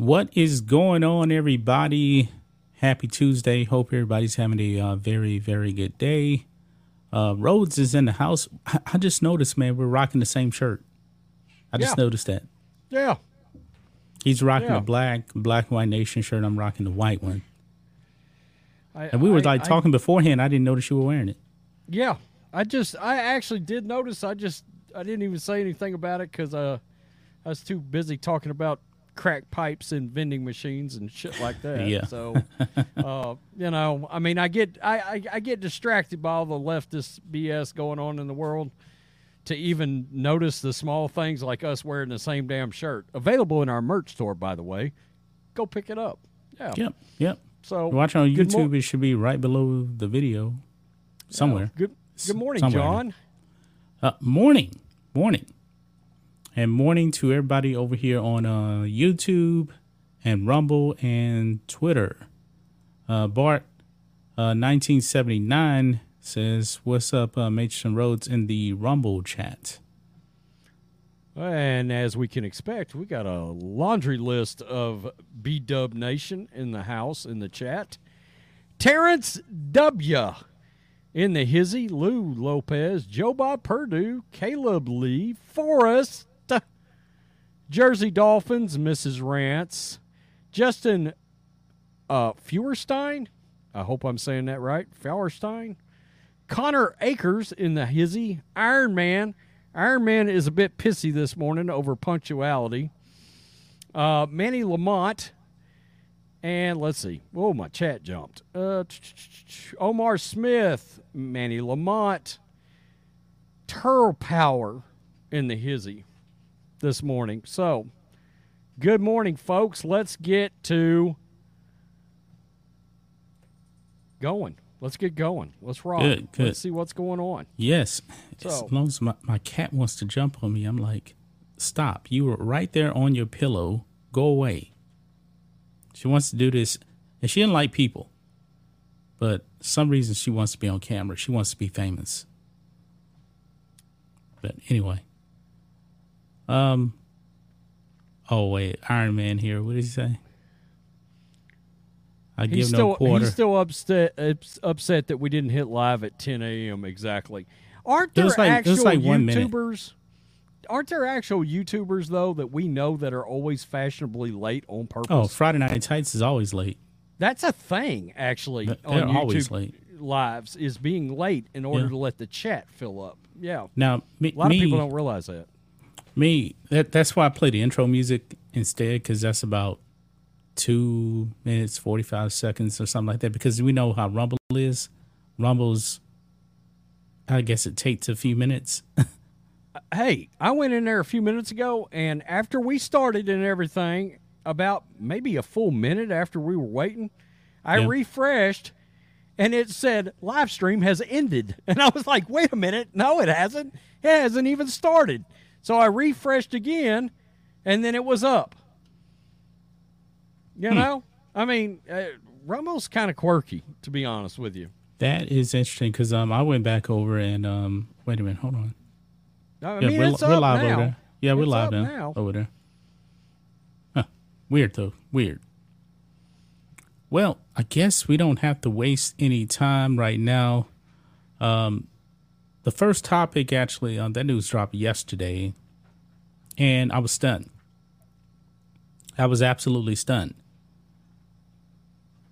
What is going on, everybody? Happy Tuesday. Hope everybody's having a uh, very, very good day. Uh, Rhodes is in the house. I, I, just noticed, man, we're rocking the same shirt. I just Yeah. noticed that. Yeah. He's rocking Yeah. a black, black and white nation shirt. I'm rocking the white one. I, And we were I- like talking beforehand. I didn't notice you were wearing it. yeah. I just, I actually did notice. I just, I didn't even say anything about it because uh, I was too busy talking about crack pipes and vending machines and shit like that. Yeah. So, uh, you know, I mean, I get, I, I, I get distracted by all the leftist BS going on in the world to even notice the small things like us wearing the same damn shirt. Available in our merch store, by the way. Go pick it up. Yeah. Yep, yep. So Watch on YouTube. mo- it should be right below the video somewhere. Good. Good morning, somewhere. John. Uh, morning, morning, and morning to everybody over here on uh, YouTube and Rumble and Twitter. Uh, Bart, uh, 1979 says, "What's up, uh, Mason Rhodes in the Rumble chat?" And as we can expect, we got a laundry list of B Dub Nation in the house in the chat. Terrence W. in the hizzy, Lou Lopez, Joe Bob Purdue, Caleb Lee, Forrest, Jersey Dolphins, Mrs. Rance, Justin uh, Feuerstein. I hope I'm saying that right. Feuerstein. Connor Akers in the hizzy, Iron Man. Iron Man is a bit pissy this morning over punctuality. Uh, Manny Lamont. And let's see. Oh, my chat jumped. Uh, Omar Smith, Manny Lamont, Turl Power in the hizzy this morning. So, good morning, folks. Let's get to going. Let's get going. Let's rock. Good, good. Let's see what's going on. Yes, So- as long as my, my cat wants to jump on me, I'm like, "Stop! You were right there on your pillow. Go away." She wants to do this, and she didn't like people, but some reason she wants to be on camera. She wants to be famous. But anyway, um, oh wait, Iron Man here. What did he say? I give He's no still quarter. he's still upset upset that we didn't hit live at 10 a.m. exactly. Aren't there like- actual like. YouTubers? Aren't there actual YouTubers though that we know that are always fashionably late on purpose? oh, Friday Night Tights is always late. That's a thing actually They're on YouTube always late. lives is being late in order Yeah. to let the chat fill up. Yeah. Now, me, A lot me, of people don't realize that. Me, that that's why I play the intro music instead, because that's about two minutes forty five seconds or something like that. Because we know how Rumble is. Rumble's, I guess it takes a few minutes. Hey, I went in there a few minutes ago, and after we started and everything, about maybe a full minute after we were waiting, I Yeah. refreshed, and it said live stream has ended, and I was like, "Wait a minute, no, it hasn't. It hasn't even started." So I refreshed again, and then it was up. Hmm. You know, I mean, uh, Rumble's kind of quirky, to be honest with you. that is interesting because um I went back over and um wait a minute, hold on. I yeah, we're, it's we're live now. over there. Yeah, we're It's live now, now. over there. Huh. Weird though. Weird. Well, I guess we don't have to waste any time right now. Um, the first topic actually, uh, that news dropped yesterday, and I was stunned. I was absolutely stunned.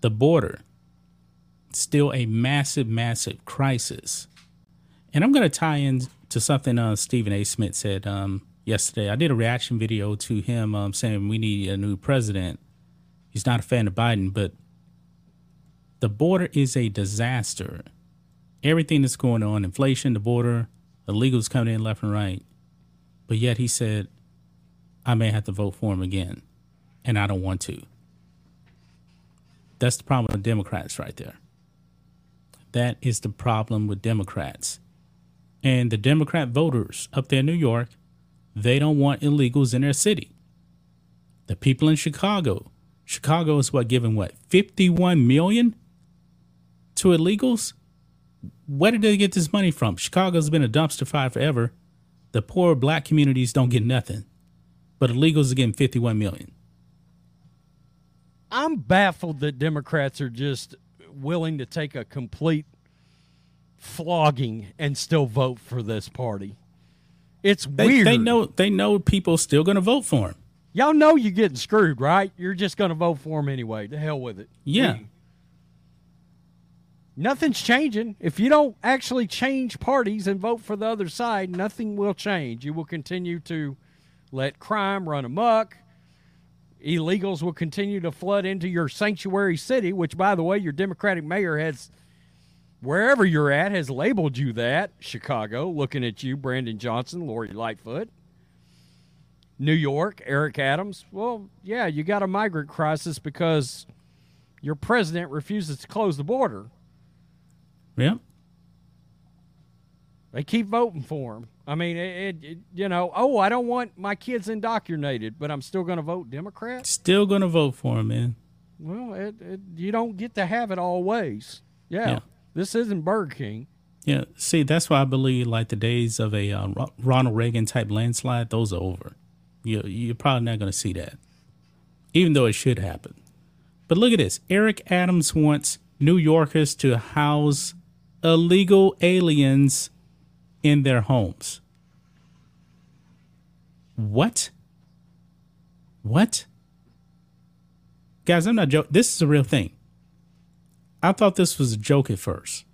The border, still a massive, massive crisis. And I'm going to tie in to something uh, Stephen A. Smith said um, yesterday. I did a reaction video to him um, saying we need a new president. He's not a fan of Biden, but the border is a disaster. Everything that's going on, inflation, the border, illegals coming in left and right. But yet he said, I may have to vote for him again, and I don't want to. That's the problem with Democrats right there. That is the problem with Democrats. And the Democrat voters up there in New York, they don't want illegals in their city. The people in Chicago, Chicago is what giving what 51 million to illegals? Where did they get this money from? Chicago's been a dumpster fire forever. The poor black communities don't get nothing, but illegals are getting 51 million. I'm baffled that Democrats are just willing to take a complete flogging and still vote for this party. It's They, weird. they know they know people still going to vote for him. Y'all know you're getting screwed, right? You're just going to vote for him anyway. The hell with it. Yeah. Nothing's changing. If you don't actually change parties and vote for the other side, nothing will change. You will continue to let crime run amok. Illegals will continue to flood into your sanctuary city, which, by the way, your Democratic mayor has, wherever you're at, has labeled you that. Chicago, looking at you, Brandon Johnson, Lori Lightfoot. New York, Eric Adams. Well, yeah, you got a migrant crisis because your president refuses to close the border. Yeah. They keep voting for him. I mean, it, it, you know, oh, I don't want my kids indoctrinated, but I'm still going to vote Democrat. Still going to vote for him, man. Well, it, it, you don't get to have it always. Yeah, Yeah. this isn't Burger King. Yeah, see, that's why I believe like the days of a uh, Ronald Reagan type landslide, those are over. You you're probably not going to see that, even though it should happen. But look at this: Eric Adams wants New Yorkers to house illegal aliens in their homes. What? What? Guys, I'm not joking. This is a real thing. I thought this was a joke at first.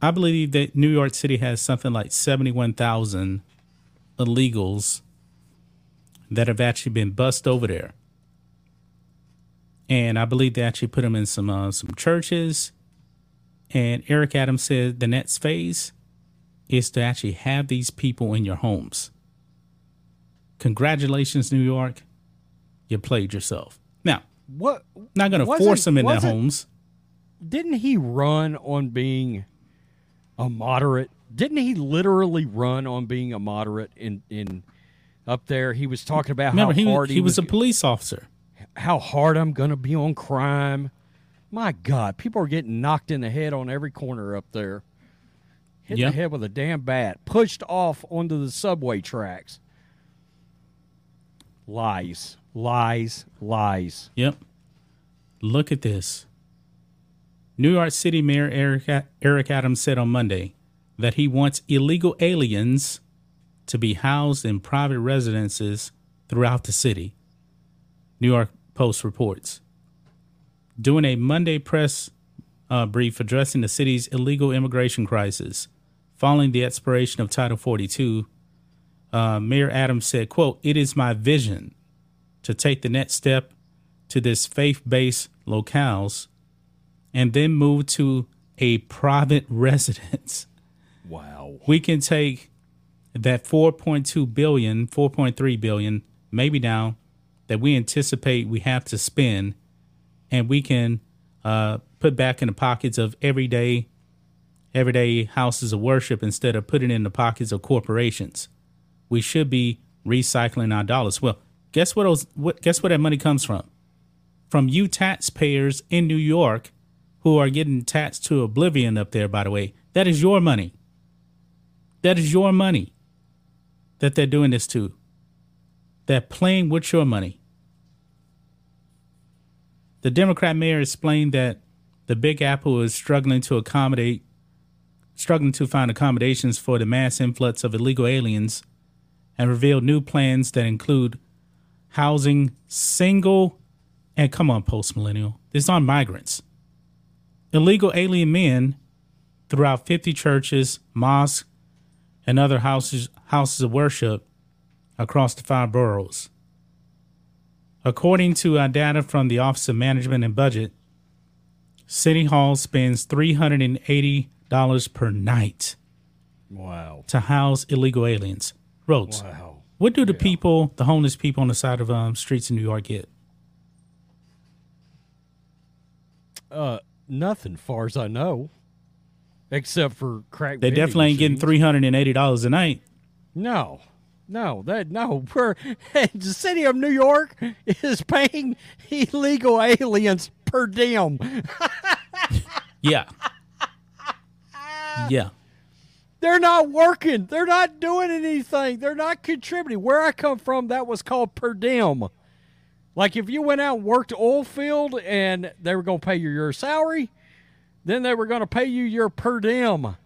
I believe that New York City has something like 71,000 illegals that have actually been bussed over there. And I believe they actually put them in some uh, some churches. And Eric Adams said the next phase is to actually have these people in your homes. Congratulations, New York. You played yourself. Now, What? not going to force them in their homes. Didn't he run on being a moderate? Didn't he literally run on being a moderate in in up there? He was talking about Remember, how he, hard he was a police officer. how hard I'm going to be on crime. My God, people are getting knocked in the head on every corner up there. Hit Yeah. the head with a damn bat, pushed off onto the subway tracks. Lies, lies, lies. Yep. Look at this. New York City Mayor Eric, Eric Adams said on Monday that he wants illegal aliens to be housed in private residences throughout the city. New York Post reports. During a Monday press uh, brief addressing the city's illegal immigration crisis following the expiration of Title 42, uh, Mayor Adams said, quote, It is my vision to take the next step to this faith-based locales and then move to a private residence. Wow. We can take that 4.2 billion, 4.3 billion, maybe now that we anticipate we have to spend, and we can uh, put back in the pockets of everyday, everyday houses of worship instead of putting it in the pockets of corporations. We should be recycling our dollars. Well, guess what? Those, what guess where that money comes from? From you taxpayers in New York who are getting taxed to oblivion up there. By the way, that is your money. That is your money that they're doing this to. They're playing with your money. The Democrat mayor explained that the Big Apple is struggling to accommodate, struggling to find accommodations for the mass influx of illegal aliens, and revealed new plans that include housing single and come on, post millennial, these aren't migrants. Illegal alien men throughout 50 churches, mosques, and other houses houses of worship across the five boroughs. According to uh, data from the Office of Management and Budget, City Hall spends $380 per night Wow. to house illegal aliens. Rhodes, Wow. what do the people, the homeless people on the side of um, streets in New York get? Uh, nothing, far as I know, except for crack. They definitely ain't getting $380 a night. No, no, that no. We're, the city of New York is paying illegal aliens per diem. Yeah. yeah. They're not working. They're not doing anything. They're not contributing. Where I come from, that was called per diem. Like if you went out and worked oil field and they were going to pay you your salary, then they were going to pay you your per diem,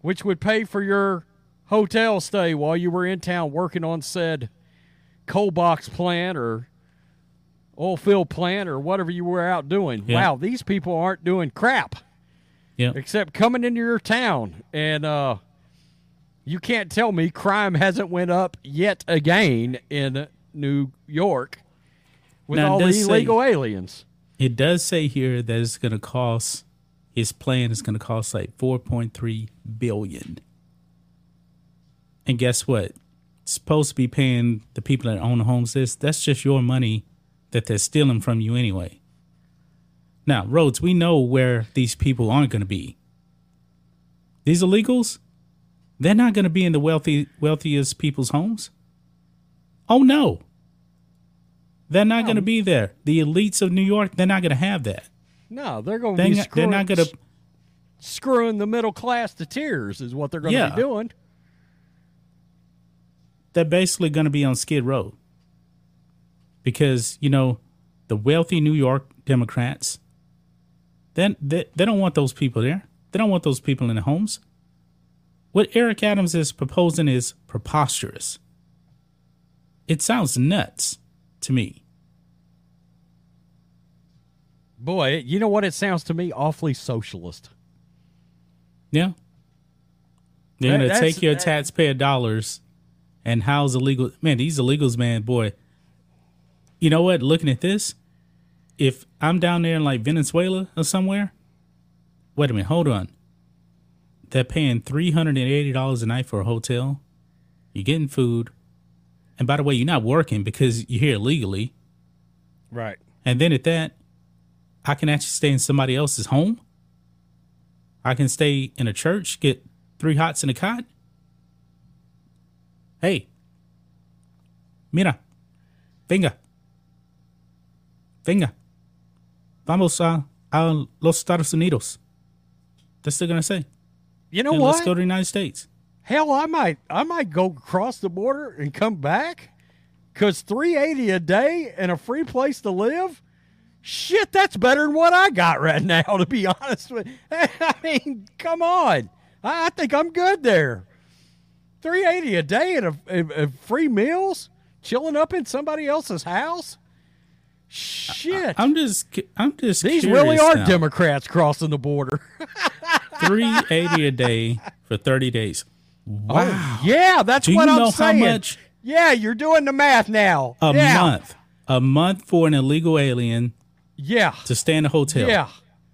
which would pay for your hotel stay while you were in town working on said coal box plant or oil field plant or whatever you were out doing. Yeah. Wow, these people aren't doing crap Yeah. except coming into your town and uh you can't tell me crime hasn't went up yet again in New York with Now, all the does say- illegal aliens. It does say here that it's going to cost, his plan is going to cost like 4.3 billion. And guess what? It's supposed to be paying the people that own the homes this. That's just your money that they're stealing from you anyway. Now, Rhodes, we know where these people aren't going to be. These illegals, they're not going to be in the wealthy, wealthiest people's homes. Oh no, they're not going to be there. The elites of New York, they're not going to have that. No, they're going to They're be not, they're screwing, not going to. screwing the middle class to tears is what they're going to Yeah. be doing. They're basically going to be on Skid Row because you know the wealthy New York Democrats. Then they, they don't want those people there. They don't want those people in the homes. What Eric Adams is proposing is preposterous. It sounds nuts to me. Boy, you know what it sounds to me awfully socialist. Yeah. They're gonna take your that- taxpayer dollars and how's illegal man, these illegals, man, boy. You know what? Looking at this, if I'm down there in like Venezuela or somewhere, wait a minute, hold on. They're paying three hundred and eighty dollars a night for a hotel. You're getting food. And by the way, you're not working because you're here illegally. Right. And then at that, I can actually stay in somebody else's home. I can stay in a church, get three hots in a cot. Hey, mira, venga, venga, vamos a, a los Estados Unidos. That's they're gonna say. You know Yeah, what? let's go to the United States. Hell, I might I might go across the border and come back. Cause three eighty a day and a free place to live, shit, that's better than what I got right now. To be honest with, I mean, come on, I, I think I'm good there. Three eighty a day and a, and- and free meals, chilling up in somebody else's house. Shit, I'm just, I'm just. these really are now. Democrats crossing the border. Three eighty a day for thirty days. Oh, wow. yeah, that's Do what I'm know how saying. much- Yeah, you're doing the math now. a yeah. month, a month for an illegal alien Yeah. to stay in a hotel Yeah.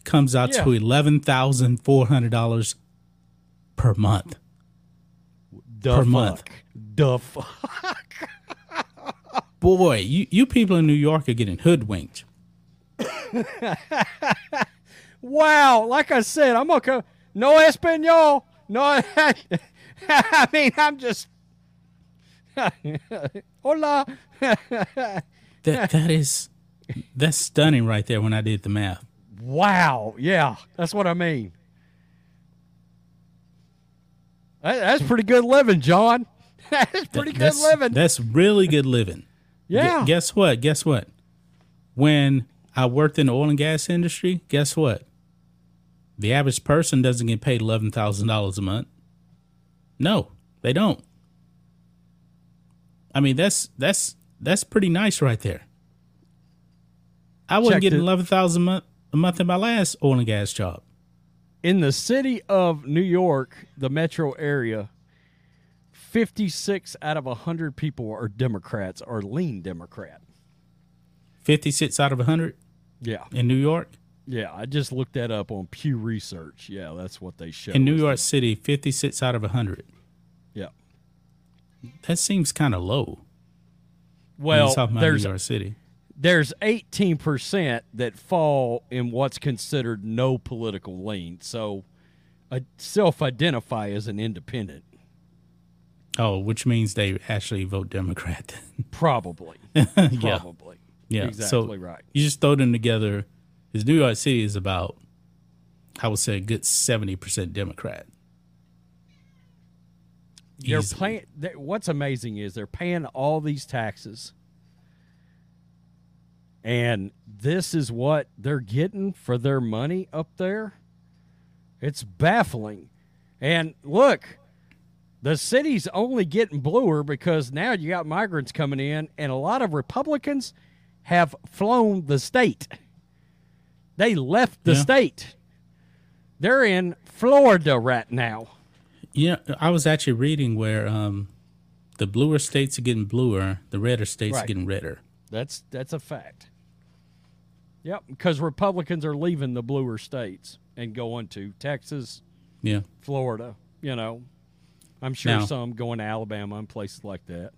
comes out to eleven thousand four hundred dollars per month. The Per month. The fuck. Boy, you, you people in New York are getting hoodwinked. Wow. Like I said, I'm going okay. No Espanol. No. I mean, I'm just. Hola. That that is that's stunning right there when I did the math. wow. Yeah. That's what I mean. That- That's pretty good living, John. That's pretty good that's, living. That's really good living. Yeah. guess what? Guess what? When I worked in the oil and gas industry, guess what? The average person doesn't get paid eleven thousand dollars a month. No, they don't. I mean, that's that's that's pretty nice right there. I wasn't Check getting eleven thousand a month a month in my last oil and gas job. In the city of New York, the metro area, 56 out of 100 people are Democrats or lean Democrat. 56 out of 100 Yeah. in New York. Yeah. I just looked that up on Pew Research. Yeah, that's what they show. In New. York City, 56 out of 100. Yeah. That seems kind of low. Well, you're talking about there's New York City. There's 18% that fall in what's considered no political lean. So uh, self-identify as an independent. Oh, which means they actually vote Democrat. Probably. yeah. Probably. Yeah. Exactly so right. You just throw them together. Because New York City is about, I would say, a good 70% Democrat. They're Easily. paying. they- What's amazing is they're paying all these taxes, and this is what they're getting for their money up there. It's baffling. And look, the city's only getting bluer because now you got migrants coming in, and a lot of Republicans have flown the state. They left the Yeah. state. They're in Florida right now. Yeah, I was actually reading where um, the bluer states are getting bluer, the redder states are getting redder. That's that's a fact. Yep, because Republicans are leaving the bluer states and going to Texas, Yeah. Florida. You know, I'm sure Now- some going to Alabama and places like that.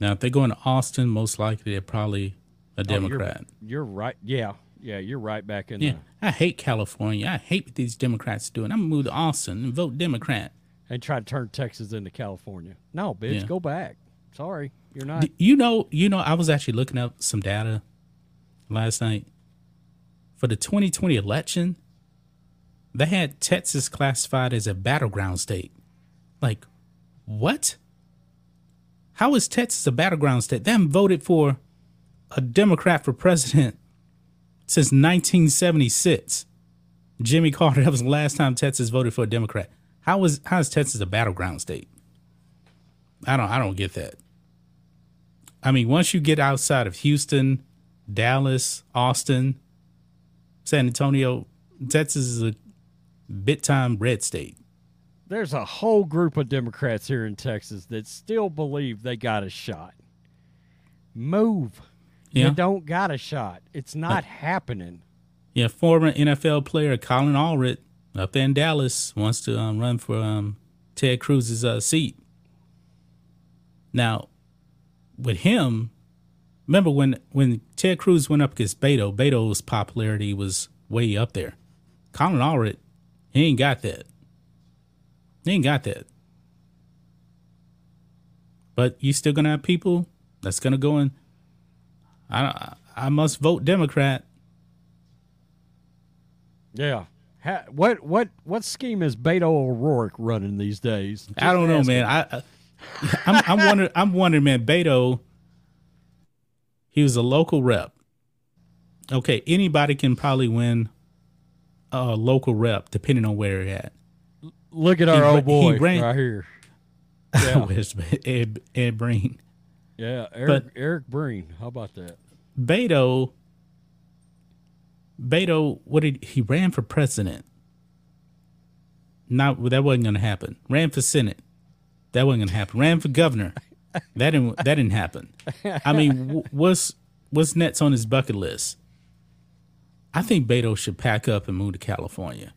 Now, if they go into Austin, most likely they're probably a Oh, you're- Democrat. you're, right. Yeah, yeah, you're right back in yeah. there I hate California. I hate what these Democrats doing. I'm going to move to Austin and vote Democrat. and try to turn Texas into California. No, bitch, Yeah. go back. Sorry, you're not. You know, you know, I was actually looking up some data last night for the 2020 election. They had Texas classified as a battleground state. Like, what? How is Texas a battleground state? They haven't voted for a Democrat for president since 1976. Jimmy Carter. That was the last time Texas voted for a Democrat. How is how is Texas a battleground state? I don't I don't get that. I mean, once you get outside of Houston, Dallas, Austin, San Antonio, Texas is a bit time red state. There's a whole group of Democrats here in Texas that still believe they got a shot. Move. Yeah. You don't got a shot. It's not happening. Yeah, former NFL player Colin Allred up in Dallas wants to um, run for um, Ted Cruz's uh, seat. Now, with him, remember when when Ted Cruz went up against Beto, Beto's popularity was way up there. Colin Allred, he ain't got that. He ain't got that. But you still gonna have people that's gonna go in. I I must vote Democrat. Yeah. Ha, what what what scheme is Beto O'Rourke running these days? I don't know, Just man. I, I I'm, I'm wondering. I'm wondering, man. Beto, he was a local rep. Okay, anybody can probably win a local rep, depending on where you're at. Look at our He old boy he ran- right here. Yeah, Ed, Ed Breen? yeah. Eric But- Eric Breen. How about that? Beto. Beto, what did he ran for president? Not that wasn't going to happen. Ran for senate. That wasn't going to happen. Ran for governor. That didn't. That didn't happen. I mean, what's what's next on his bucket list? I think Beto should pack up and move to California.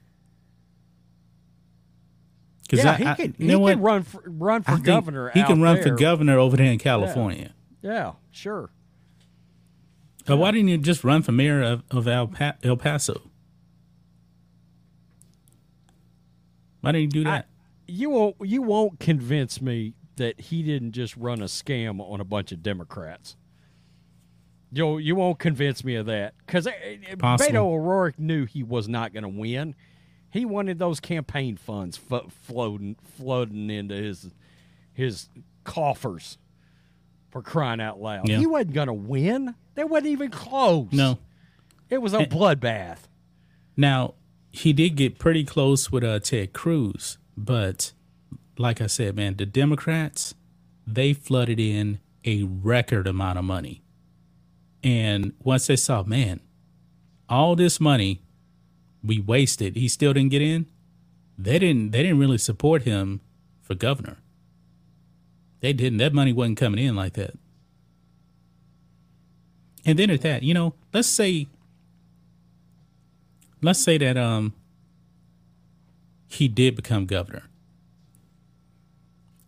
Yeah, I, he I- could you he could run for run for governor. He can run there. for governor over there in California. Yeah, sure. But why didn't you just run for mayor of, of El, pa- El Paso? Why didn't you do that? You won't you won't convince me that he didn't just run a scam on a bunch of Democrats. You you won't convince me of that because eh, eh, eh, Beto O'Rourke knew he was not going to win. He wanted those campaign funds fo- floating floating into his his coffers for crying out loud. Yeah. He wasn't going to win. They wasn't even close. no. it was a bloodbath. Now he did get pretty close with uh, Ted Cruz, but like I said, man, the Democrats they flooded in a record amount of money, and once they saw, man, all this money we wasted, he still didn't get in. They didn't. They didn't really support him for governor. They didn't. That money wasn't coming in like that. And then at that, you know, let's say let's say that um he did become governor.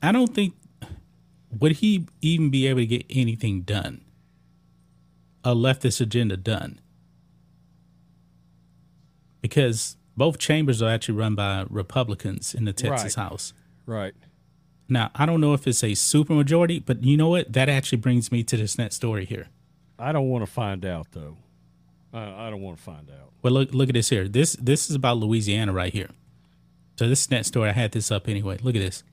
I don't think would he even be able to get anything done? A leftist agenda done. Because both chambers are actually run by Republicans in the Texas Right. House. Right. Now, I don't know if it's a supermajority, but you know what? That actually brings me to this next story here. I don't want to find out though. I, I don't want to find out. Well, look look at this here. This this is about Louisiana right here. So this next story, I had this up anyway. Look at this.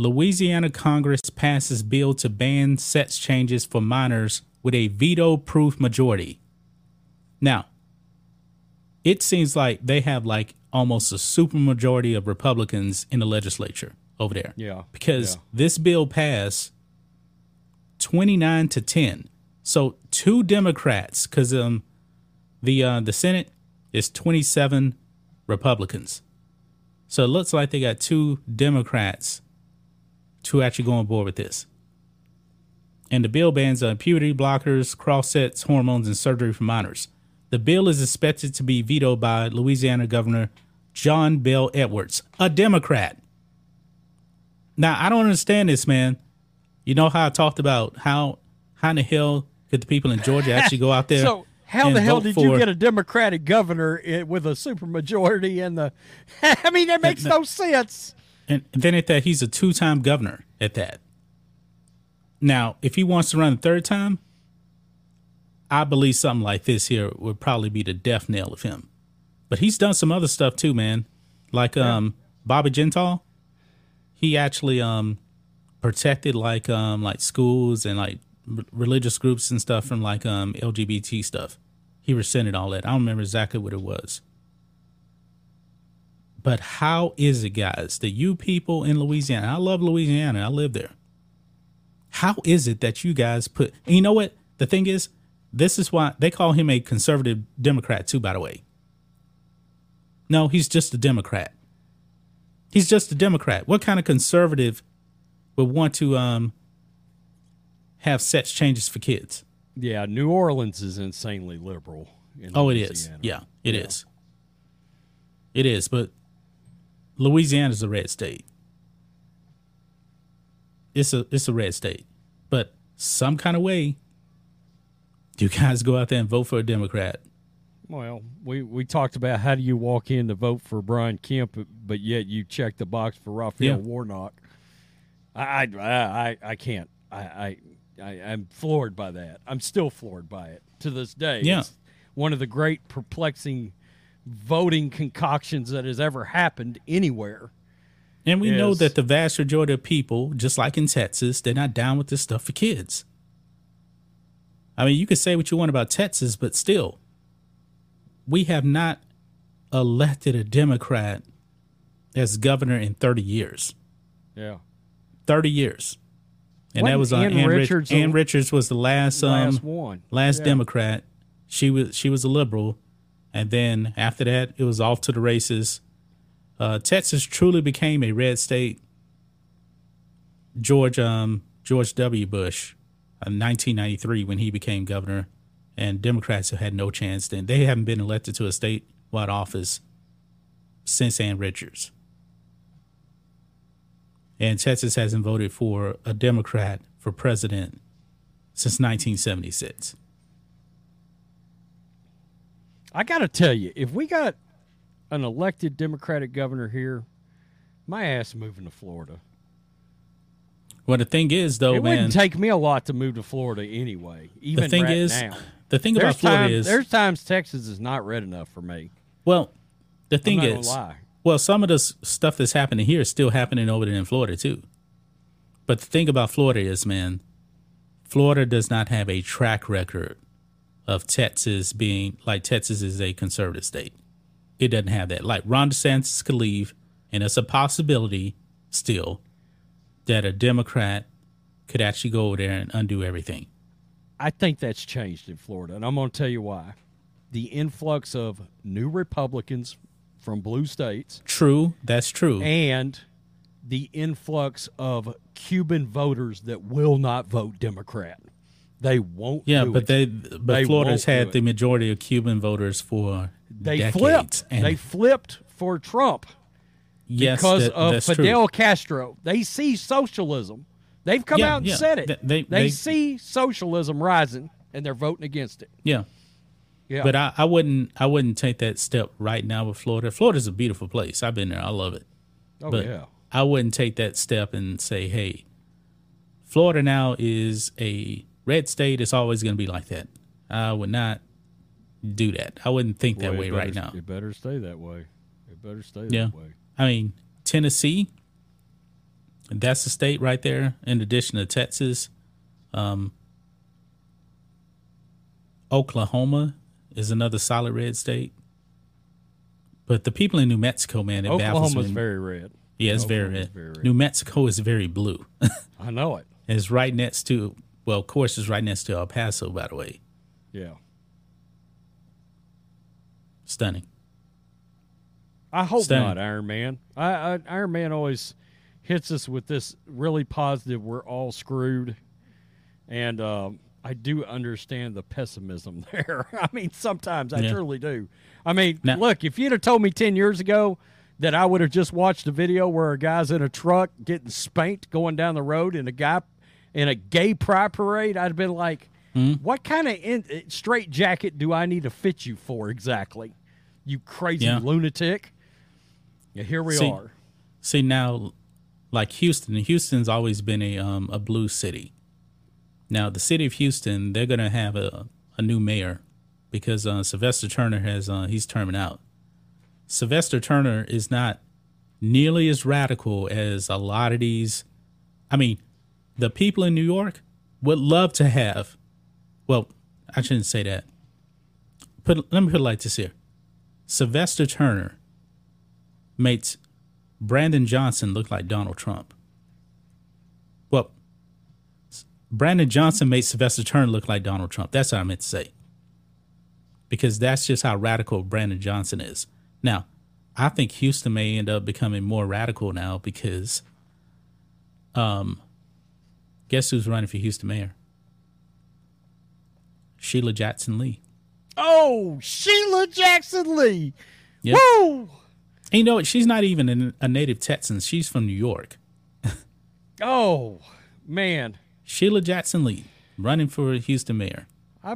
Louisiana Congress passes bill to ban sex changes for minors with a veto-proof majority. Now, it seems like they have like almost a supermajority of Republicans in the legislature over there. Yeah. Because yeah. this bill passed 29 to 10. So two Democrats, because um, the uh, the Senate is 27 Republicans. So it looks like they got two Democrats to actually go on board with this. And the bill bans uh, puberty blockers, cross-sex, hormones, and surgery for minors. The bill is expected to be vetoed by Louisiana Governor John Bell Edwards, a Democrat. Now, I don't understand this, man. You know how I talked about how how in the hell could the people in Georgia actually go out there? So how the hell did you get a Democratic governor with a supermajority and the? I mean, that makes no sense. And then at that, he's a two time governor at that. Now, if he wants to run a third time, I believe something like this here would probably be the death nail of him. But he's done some other stuff too, man. Like um Bobby Jindal, he actually um protected like um like schools and like r- religious groups and stuff from like um LGBT stuff. He rescinded all that. I don't remember exactly what it was. But how is it, guys, that you people in Louisiana, I love Louisiana, I live there. How is it that you guys put, you know what? The thing is, this is why they call him a conservative Democrat, too, by the way. No, he's just a Democrat. He's just a Democrat. What kind of conservative would want to um, have sex changes for kids? Yeah, New Orleans is insanely liberal. in Oh, it is. Yeah, it is. It is, but Louisiana's a red state. It's a it's a red state. But some kind of way you guys go out there and vote for a Democrat. Well, we, we talked about how do you walk in to vote for Brian Kemp, but yet you check the box for Raphael Yeah. Warnock. I I I, I can't. I, I I I'm floored by that. I'm still floored by it to this day. Yeah. It's one of the great perplexing voting concoctions that has ever happened anywhere. And we know that the vast majority of people, just like in Texas, they're not down with this stuff for kids. I mean, you could say what you want about Texas, but still, we have not elected a Democrat as governor in 30 years. Yeah. 30 years. And that Wasn't was on Ann Ann, Rich- Richards Ann Richards was the last um Last one. last Yeah. Democrat. She was she was a liberal, and then after that, it was off to the races. Uh, Texas truly became a red state. George um George W. Bush, in 1993 when he became governor, and Democrats had no chance. Then they haven't been elected to a statewide office since Ann Richards. And Texas hasn't voted for a Democrat for president since 1976. I got to tell you, if we got an elected Democratic governor here, my ass moving to Florida. Well, the thing is, though, man it man, wouldn't take me a lot to move to Florida anyway. Even the thing right is, now. the thing There's about Florida time- is, there's times Texas is not red enough for me. well, the I'm thing is, lie. well, some of the stuff that's happening here is still happening over there in Florida too. But the thing about Florida is, man, Florida does not have a track record of Texas being like Texas is a conservative state. It doesn't have that. Like Ron DeSantis could leave, and it's a possibility still that a Democrat could actually go over there and undo everything. I think that's changed in Florida, and I'm going to tell you why. The influx of new Republicans from blue states True, that's true. and the influx of Cuban voters that will not vote Democrat. They won't. Yeah, do but it. they but They Florida's had the majority of Cuban voters for they decades. flipped. And they flipped for Trump yes, because that- of Fidel true. Castro. They see socialism. They've come Yeah, out and yeah. said it. Th- they- they they- see socialism rising, and they're voting against it. Yeah, Yeah, but I, I wouldn't I wouldn't take that step right now with Florida. Florida's a beautiful place. I've been there. I love it. oh but yeah, I wouldn't take that step and say, hey, Florida now is a red state. It's always going to be like that. I would not do that. I wouldn't think that Boy, it way better- right now. It better stay that way. It better stay Yeah. that way. I mean, Tennessee, that's a state right there, in addition to Texas. Um, Oklahoma is another solid red state. But the people in New Mexico, man, it baffles Oklahoma's me. very red. yeah, it's very red. very red. New Mexico is very blue. I know it. it's right next to, well, of course, it's right next to El Paso, by the way. Yeah. Stunning. I hope Stunning. not, Iron Man. I, I, Iron Man always hits us with this really positive. We're all screwed, and um, I do understand the pessimism there. I mean, sometimes I Yeah. truly do. I mean, Now- look, if you'd have told me ten years ago that I would have just watched a video where a guy's in a truck getting spanked going down the road, and a guy in a gay pride parade, I'd have been like, Hmm? "What kind of in, straight jacket do I need to fit you for exactly?" You crazy Yeah. lunatic. Yeah, here we See, are. See now, like Houston, Houston's always been a um, a blue city. Now the city of Houston, they're gonna have a, a new mayor because uh, Sylvester Turner has uh, he's terming out. Sylvester Turner is not nearly as radical as a lot of these. I mean, the people in New York would love to have. Well, I shouldn't say that. Put let me put it like this here. Sylvester Turner makes Brandon Johnson look like Donald Trump. Well, Brandon Johnson made Sylvester Turner look like Donald Trump. That's what I meant to say. Because that's just how radical Brandon Johnson is. Now, I think Houston may end up becoming more radical now because um guess who's running for Houston mayor? Sheila Jackson Lee. Oh, Sheila Jackson Lee. Yeah. Woo! And you know what? She's not even a, a native Texan. She's from New York. Oh, man. Sheila Jackson Lee running for Houston mayor. I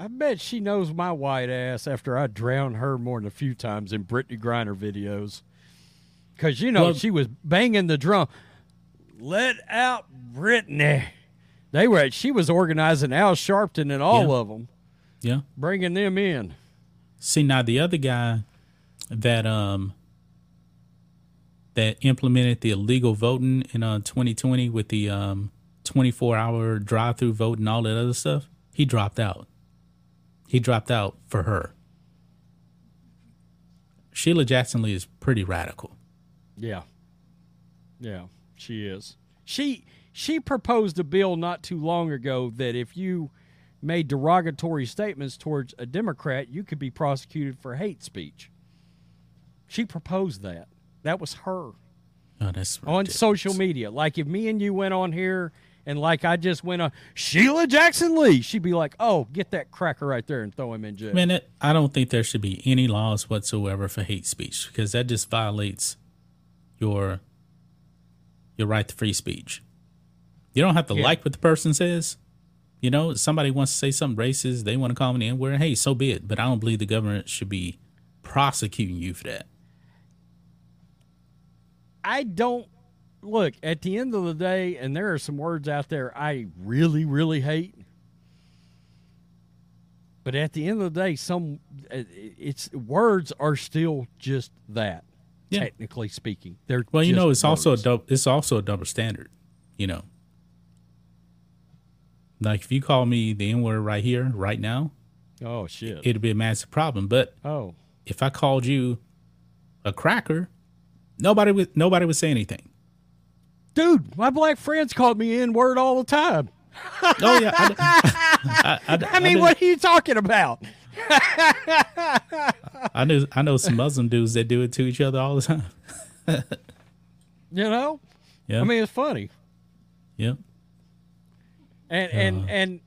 I bet she knows my white ass after I drowned her more than a few times in Brittney Griner videos. Cause you know Well- she was banging the drum. Let out Brittney. They were. She was organizing Al Sharpton and all Yeah. of them, Yeah. bringing them in. See now the other guy that um that implemented the illegal voting in uh 2020 with the um 24 hour drive through vote and all that other stuff, he dropped out. He dropped out for her. Sheila Jackson Lee is pretty radical. Yeah. Yeah, she is. She she proposed a bill not too long ago that if you made derogatory statements towards a Democrat, you could be prosecuted for hate speech. She proposed that. That was her Oh, that's on social media. Like if me and you went on here and like I just went on Sheila Jackson Lee, she'd be like, "Oh, get that cracker right there and throw him in jail." Man, it, I don't think there should be any laws whatsoever for hate speech because that just violates your your right to free speech. You don't have to Yeah. like what the person says. You know, somebody wants to say something racist, they want to call me the N word. Hey, so be it. But I don't believe the government should be prosecuting you for that. I don't look at the end of the day, and there are some words out there I really, really hate. But at the end of the day, some uh, it's words are still just that. Yeah. Technically speaking, they're Well, you know, it's also a words. dou- it's also a double standard. You know, like if you call me the N word right here, right now, oh shit. it'd be a massive problem. But oh if I called you a cracker, nobody would nobody would say anything. dude, my black friends called me N word all the time. Oh yeah, I, I, I, I mean, what are you talking about? I know I know some Muslim dudes that do it to each other all the time. You know, Yeah, I mean, it's funny. yeah, And and uh. and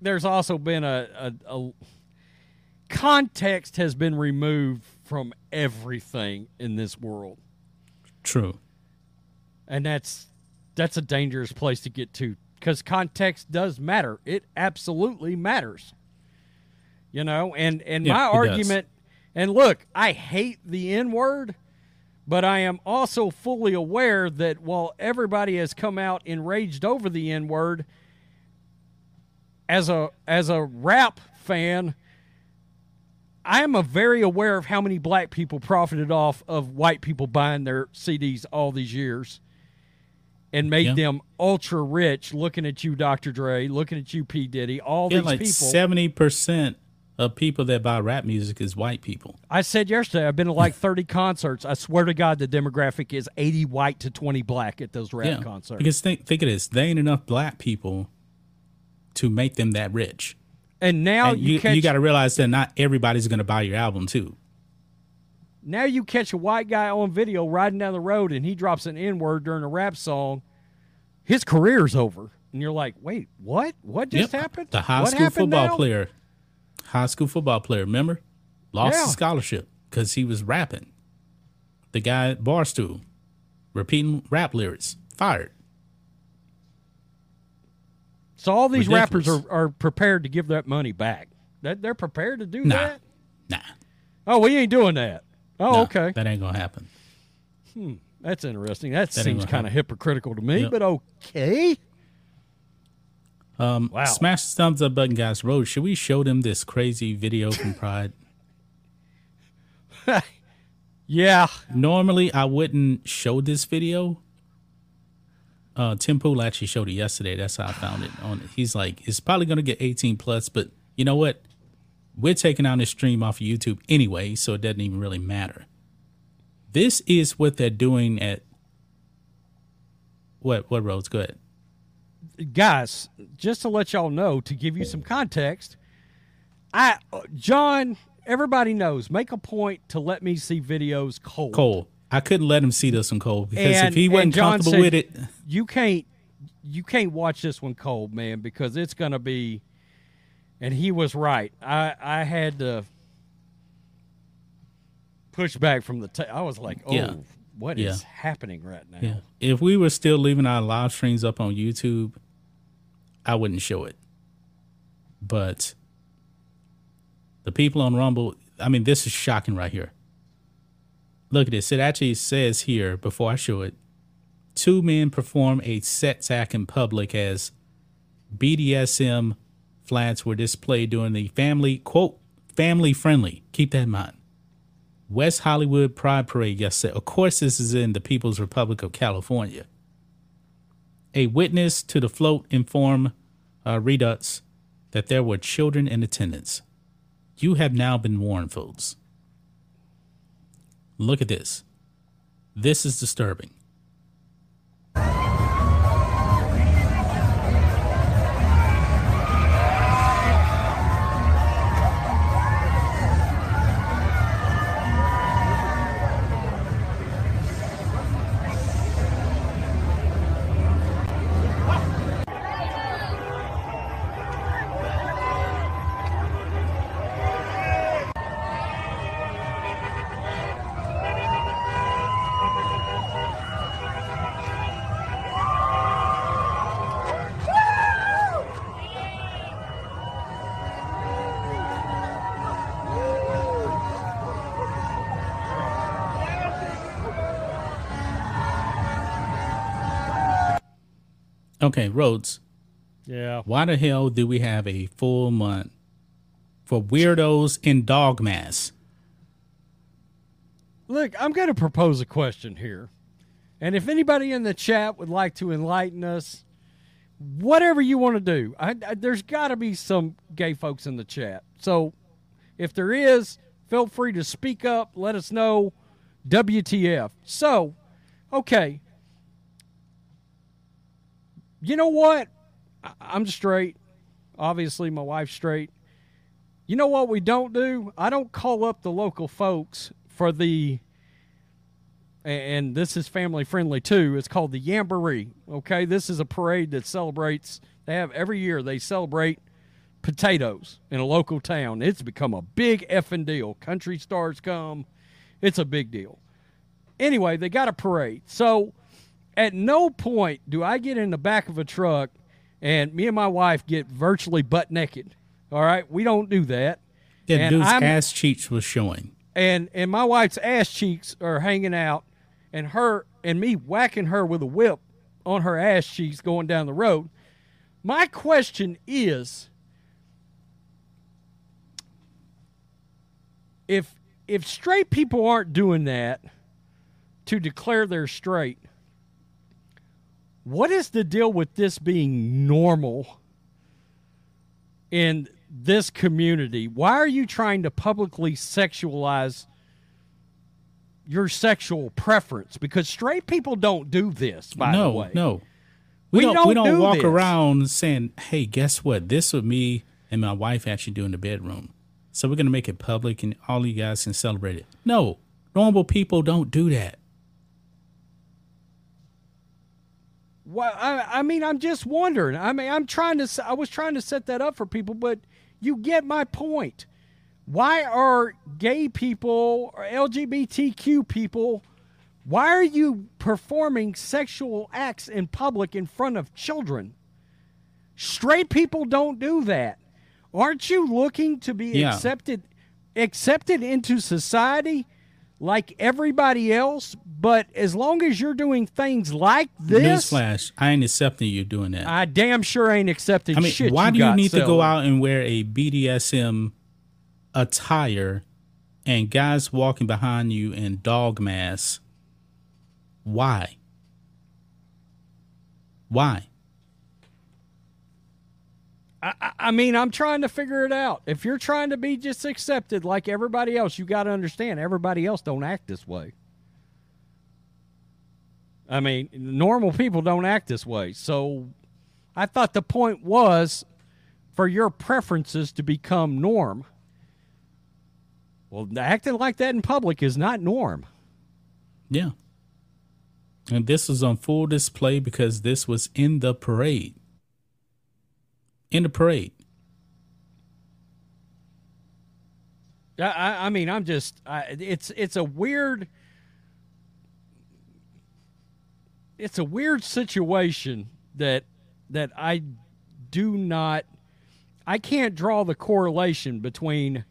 there's also been a, a, a context has been removed from everything in this world, True. and that's that's a dangerous place to get to because context does matter. It absolutely matters. You know, and and Yeah, my it does. argument, and look, I hate the N word, but I am also fully aware that while everybody has come out enraged over the N word, as a as a rap fan, I am a very aware of how many black people profited off of white people buying their CDs all these years and made Yeah. them ultra rich looking at you, Dr. Dre, looking at you, P. Diddy, all Yeah, these like people. seventy percent of people that buy rap music is white people. I said yesterday, I've been to like 30 concerts. I swear to God, the demographic is 80 white to 20 black at those rap yeah, concerts. because think think of this: they ain't enough black people to make them that rich. and now and you, you catch you got to realize that not everybody's going to buy your album too. Now you catch a white guy on video riding down the road and he drops an N word during a rap song. His career's over, and you're like, wait, what? What just Yep. happened? The high What school football now? player, high school football player, remember, lost Yeah. his scholarship because he was rapping. The guy at Barstool, repeating rap lyrics, fired. So all these rappers are, are prepared to give that money back. That they're prepared to do Nah, that. nah. Oh, we ain't doing that. Oh, nah, okay. that ain't gonna happen. Hmm. That's interesting. That, That seems kind of hypocritical to me, Yep. but okay. Um, Wow. Smash the thumbs up button, guys. Road, should we show them this crazy video from Pride? Yeah. Normally, I wouldn't show this video. Uh, Tim Pool actually showed it yesterday. That's how I found it. On. He's like, it's probably gonna get 18 plus, but you know what? We're taking down this stream off of YouTube anyway, so it doesn't even really matter. This is what they're doing at what what Rhodes? Go ahead. guys, just to let y'all know, to give you some context, I John, everybody knows, make a point to let me see videos cold. Cole, I couldn't let him see this one, Cole, because And- if he wasn't comfortable said, with it, You can't you can't watch this one cold, man, because it's gonna be and he was right. I I had to push back from the ta- I was like, oh, Yeah. what is Yeah. happening right now? Yeah. If we were still leaving our live streams up on YouTube, I wouldn't show it. But the people on Rumble, I mean, this is shocking right here. Look at this. It actually says here, before I show it, two men perform a sex act in public as BDSM flags were displayed during the family, quote, family friendly. Keep that in mind. West Hollywood Pride Parade yesterday. Of course, this is in the People's Republic of California. A witness to the float informed uh, Redux that there were children in attendance. You have now been warned, folks. Look at this. This is disturbing. Okay, Rhodes, Yeah. why the hell do we have a full month for weirdos in dog masks? Look, I'm going to propose a question here. And if anybody in the chat would like to enlighten us, whatever you want to do, I, I, there's got to be some gay folks in the chat. So if there is, feel free to speak up. Let us know. WTF. So, okay. You know what? I'm straight. Obviously, my wife's straight. You know what we don't do? I don't call up the local folks for the and this is family friendly too. It's called the Yamboree. Okay, this is a parade that celebrates. They have every year they celebrate potatoes in a local town. It's become a big effing deal. Country stars come. It's a big deal. Anyway, they got a parade. So at no point do I get in the back of a truck and me and my wife get virtually butt naked. All right, we don't do that. Yeah, And dude's I'm- ass cheeks was showing. and and my wife's ass cheeks are hanging out, and her and me whacking her with a whip on her ass cheeks going down the road. My question is, if if straight people aren't doing that to declare they're straight, what is the deal with this being normal in this community? Why are you trying to publicly sexualize your sexual preference? Because straight people don't do this, by no, the way. no. We, We don't, we don't don't do walk this. around saying, "Hey, guess what? This what me and my wife actually do in the bedroom." So we're gonna make it public, and all you guys can celebrate it. No, normal people don't do that. Well, I, I mean, I'm just wondering. I mean, I'm trying to. I was trying to set that up for people, but you get my point. Why are gay people or LGBTQ people? Why are you performing sexual acts in public in front of children? Straight people don't do that. Aren't you looking to be Yeah. accepted accepted into society like everybody else? But as long as you're doing things like this, Newsflash: I ain't accepting you doing that. I damn sure ain't accepting I mean, shit. why do you need to go out and wear a BDSM attire and guys walking behind you in dog masks? Why? Why? I, I- mean, I'm trying to figure it out. If you're trying to be just accepted like everybody else, you got to understand everybody else don't act this way. I mean, normal people don't act this way. So I thought the point was for your preferences to become norm. Well, acting like that in public is not norm. Yeah. And this was on full display because this was in the parade. In the parade. I, I, mean, I'm just, I, it's it's a weird, it's a weird situation that that I do not, I can't draw the correlation between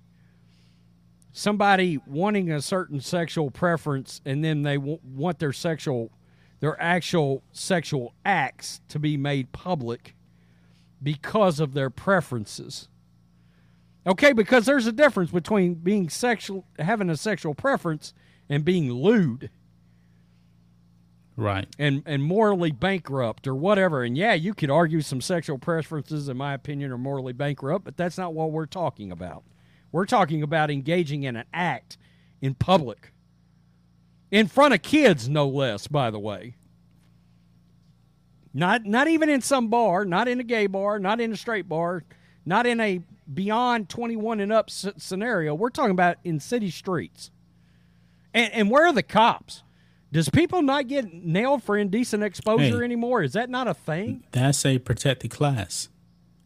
somebody wanting a certain sexual preference and then they w- want their sexual, their actual sexual acts to be made public because of their preferences. Okay, because there's a difference between being sexual, having a sexual preference, and being lewd Right. and and morally bankrupt or whatever. And yeah, you could argue some sexual preferences, in my opinion, are morally bankrupt, but that's not what we're talking about. We're talking about engaging in an act in public, in front of kids, no less. By the way, not not even in some bar, not in a gay bar, not in a straight bar, not in a beyond twenty one and up s- scenario. We're talking about in city streets. And, and where are the cops? Does people not get nailed for indecent exposure Hey. anymore? Is that not a thing? That's a protected class.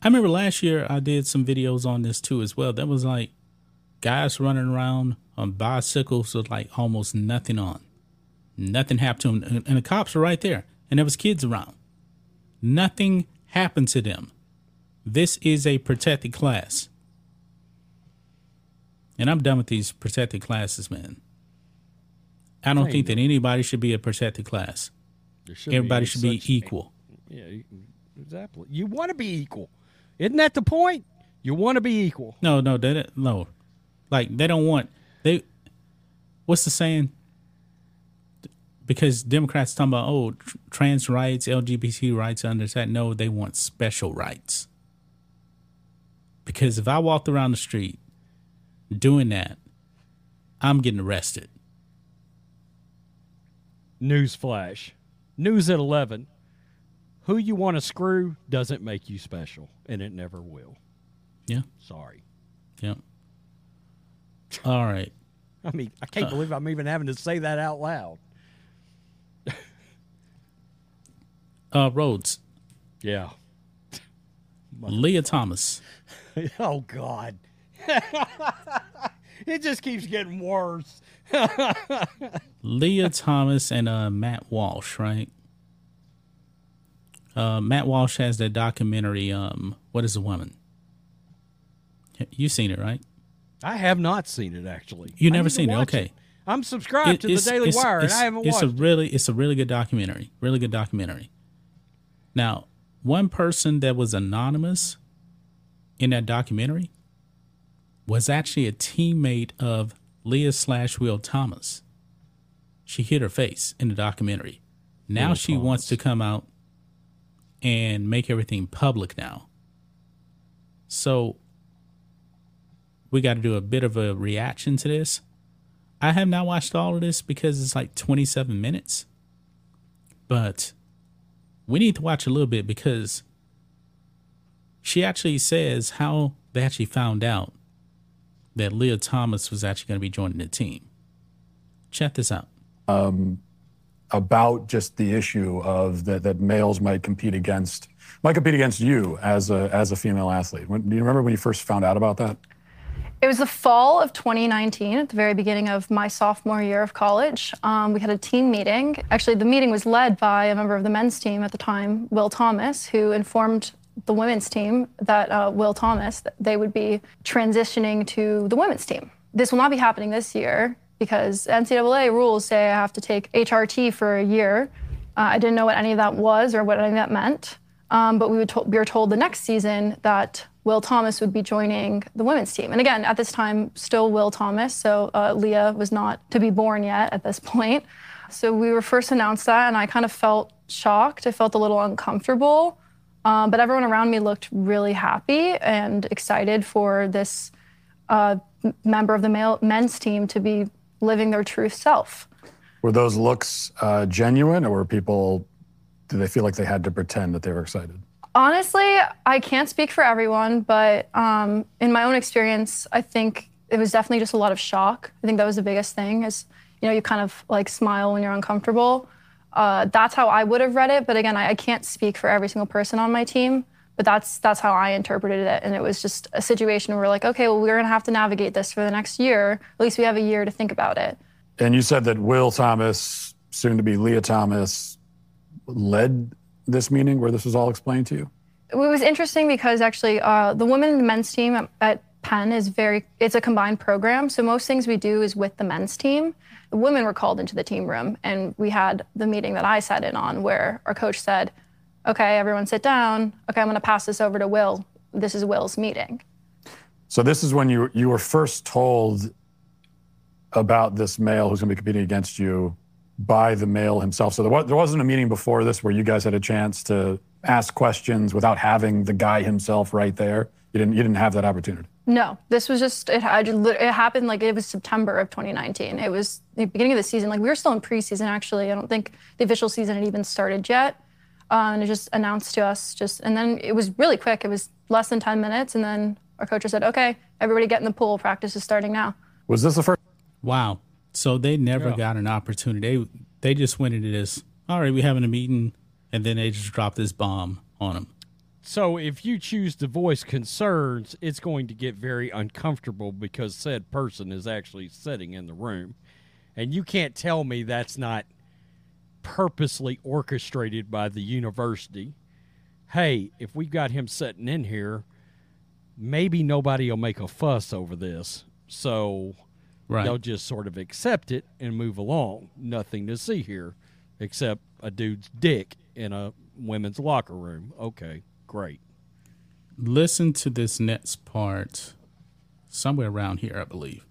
I remember last year I did some videos on this too as well. That was like guys running around on bicycles with like almost nothing on. Nothing happened to them. And, and the cops were right there. And there was kids around. Nothing happened to them. This is a protected class. And I'm done with these protected classes, man. I don't think that anybody should be a protected class. Should Everybody should be equal. Yeah, you- exactly. You want to be equal. Isn't that the point? You want to be equal. No, no, they don't, no. Like they don't want they. What's the saying? Because Democrats talking about oh tr- trans rights, LGBT rights under that. No, they want special rights. Because if I walked around the street doing that, I'm getting arrested. Newsflash. News at 11. Who you want to screw doesn't make you special, and it never will. Yeah, Sorry. yeah. All right. I mean, I can't uh. believe I'm even having to say that out loud. Uh, Rhodes. Yeah. Lia Thomas. oh God. it just keeps getting worse. Lia Thomas and uh, Matt Walsh, right? Uh, Matt Walsh has that documentary. Um, what is a woman? You've seen it, right? I have not seen it actually. You never seen it? Okay. I'm subscribed It- to the Daily Wire, and I haven't it's watched. a really it's a really good documentary. Really good documentary. Now, one person that was anonymous in that documentary was actually a teammate of Lia slash Will Thomas. She hit her face in the documentary. Now Will she wants to come out and make everything public now. So we got to do a bit of a reaction to this. I have not watched all of this because it's like 27 minutes. But we need to watch a little bit because she actually says how they actually found out that Lia Thomas was actually going to be joining the team. Check this out. Um, about just the issue of that, that males might compete against might compete against you as a as a female athlete. When, do you remember when you first found out about that? It was the fall of 2019, at the very beginning of my sophomore year of college. Um, we had a team meeting. Actually, the meeting was led by a member of the men's team at the time, Will Thomas, who informed the women's team that uh, Will Thomas that they would be transitioning to the women's team. This will not be happening this year because NCAA rules say I have to take HRT for a year. Uh, I didn't know what any of that was or what any of that meant. Um, but we, to- we were told the next season that Will Thomas would be joining the women's team. And again, at this time, still Will Thomas. So uh, Lia was not to be born yet at this point. So we were first announced that, and I kind of felt shocked. I felt a little uncomfortable. Um, but everyone around me looked really happy and excited for this uh, member of the male men's team to be living their true self. Were those looks uh, genuine, or were people? Did they feel like they had to pretend that they were excited? Honestly, I can't speak for everyone, but um, in my own experience, I think it was definitely just a lot of shock. I think that was the biggest thing. Is you know you kind of like smile when you're uncomfortable. Uh, that's how I would have read it. But again, I, I can't speak for every single person on my team. But that's that's how I interpreted it, and it was just a situation where we're like, okay, well, we're gonna have to navigate this for the next year. At least we have a year to think about it. And you said that Will Thomas, soon to be Leah Thomas, led this meeting where this was all explained to you. It was interesting because actually uh, the women and the men's team at, at Penn is very, it's a combined program. So most things we do is with the men's team. The women were called into the team room and we had the meeting that I sat in on where our coach said, okay, everyone sit down. Okay, I'm going to pass this over to Will. This is Will's meeting. So this is when you you were first told about this male who's going to be competing against you by the male himself. So there, was, there wasn't a meeting before this where you guys had a chance to ask questions without having the guy himself right there. You didn't you didn't have that opportunity. No, this was just it. had- It happened like it was September of 2019. It was the beginning of the season. Like we were still in preseason. Actually, I don't think the official season had even started yet. Uh, and it just announced to us just, and then it was really quick. It was less than 10 minutes, and then our coach said, "Okay, everybody get in the pool. Practice is starting now." Was this the first? Wow. So they never Yeah. got an opportunity. They they just went into this. All right, we having a meeting, and then they just dropped this bomb on them. So if you choose to voice concerns, it's going to get very uncomfortable because said person is actually sitting in the room. And you can't tell me that's not purposely orchestrated by the university. Hey, if we've got him sitting in here, maybe nobody will make a fuss over this. So Right. they'll just sort of accept it and move along. Nothing to see here except a dude's dick in a women's locker room. Okay, great. Listen to this next part, somewhere around here, I believe.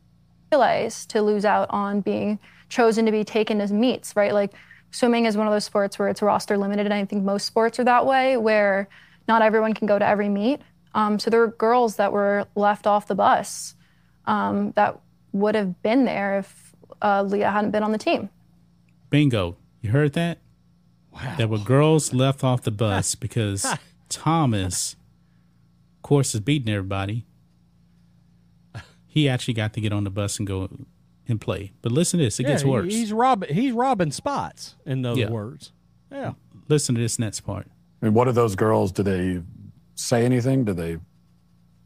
realize to lose out on being chosen to be taken as meets, right? Like swimming is one of those sports where it's roster limited, and I think most sports are that way, where not everyone can go to every meet. Um, so there were girls that were left off the bus um, that would have been there if uh, Lia hadn't been on the team. Bingo. You heard that? Wow. There were girls left off the bus because Thomas, of course, is beating everybody. He actually got to get on the bus and go and play. But listen to this, it Yeah, gets worse. He's robbing. He's robbing spots. In other Yeah. words, yeah. Listen to this next part. I mean, what are those girls? Do they say anything? Do they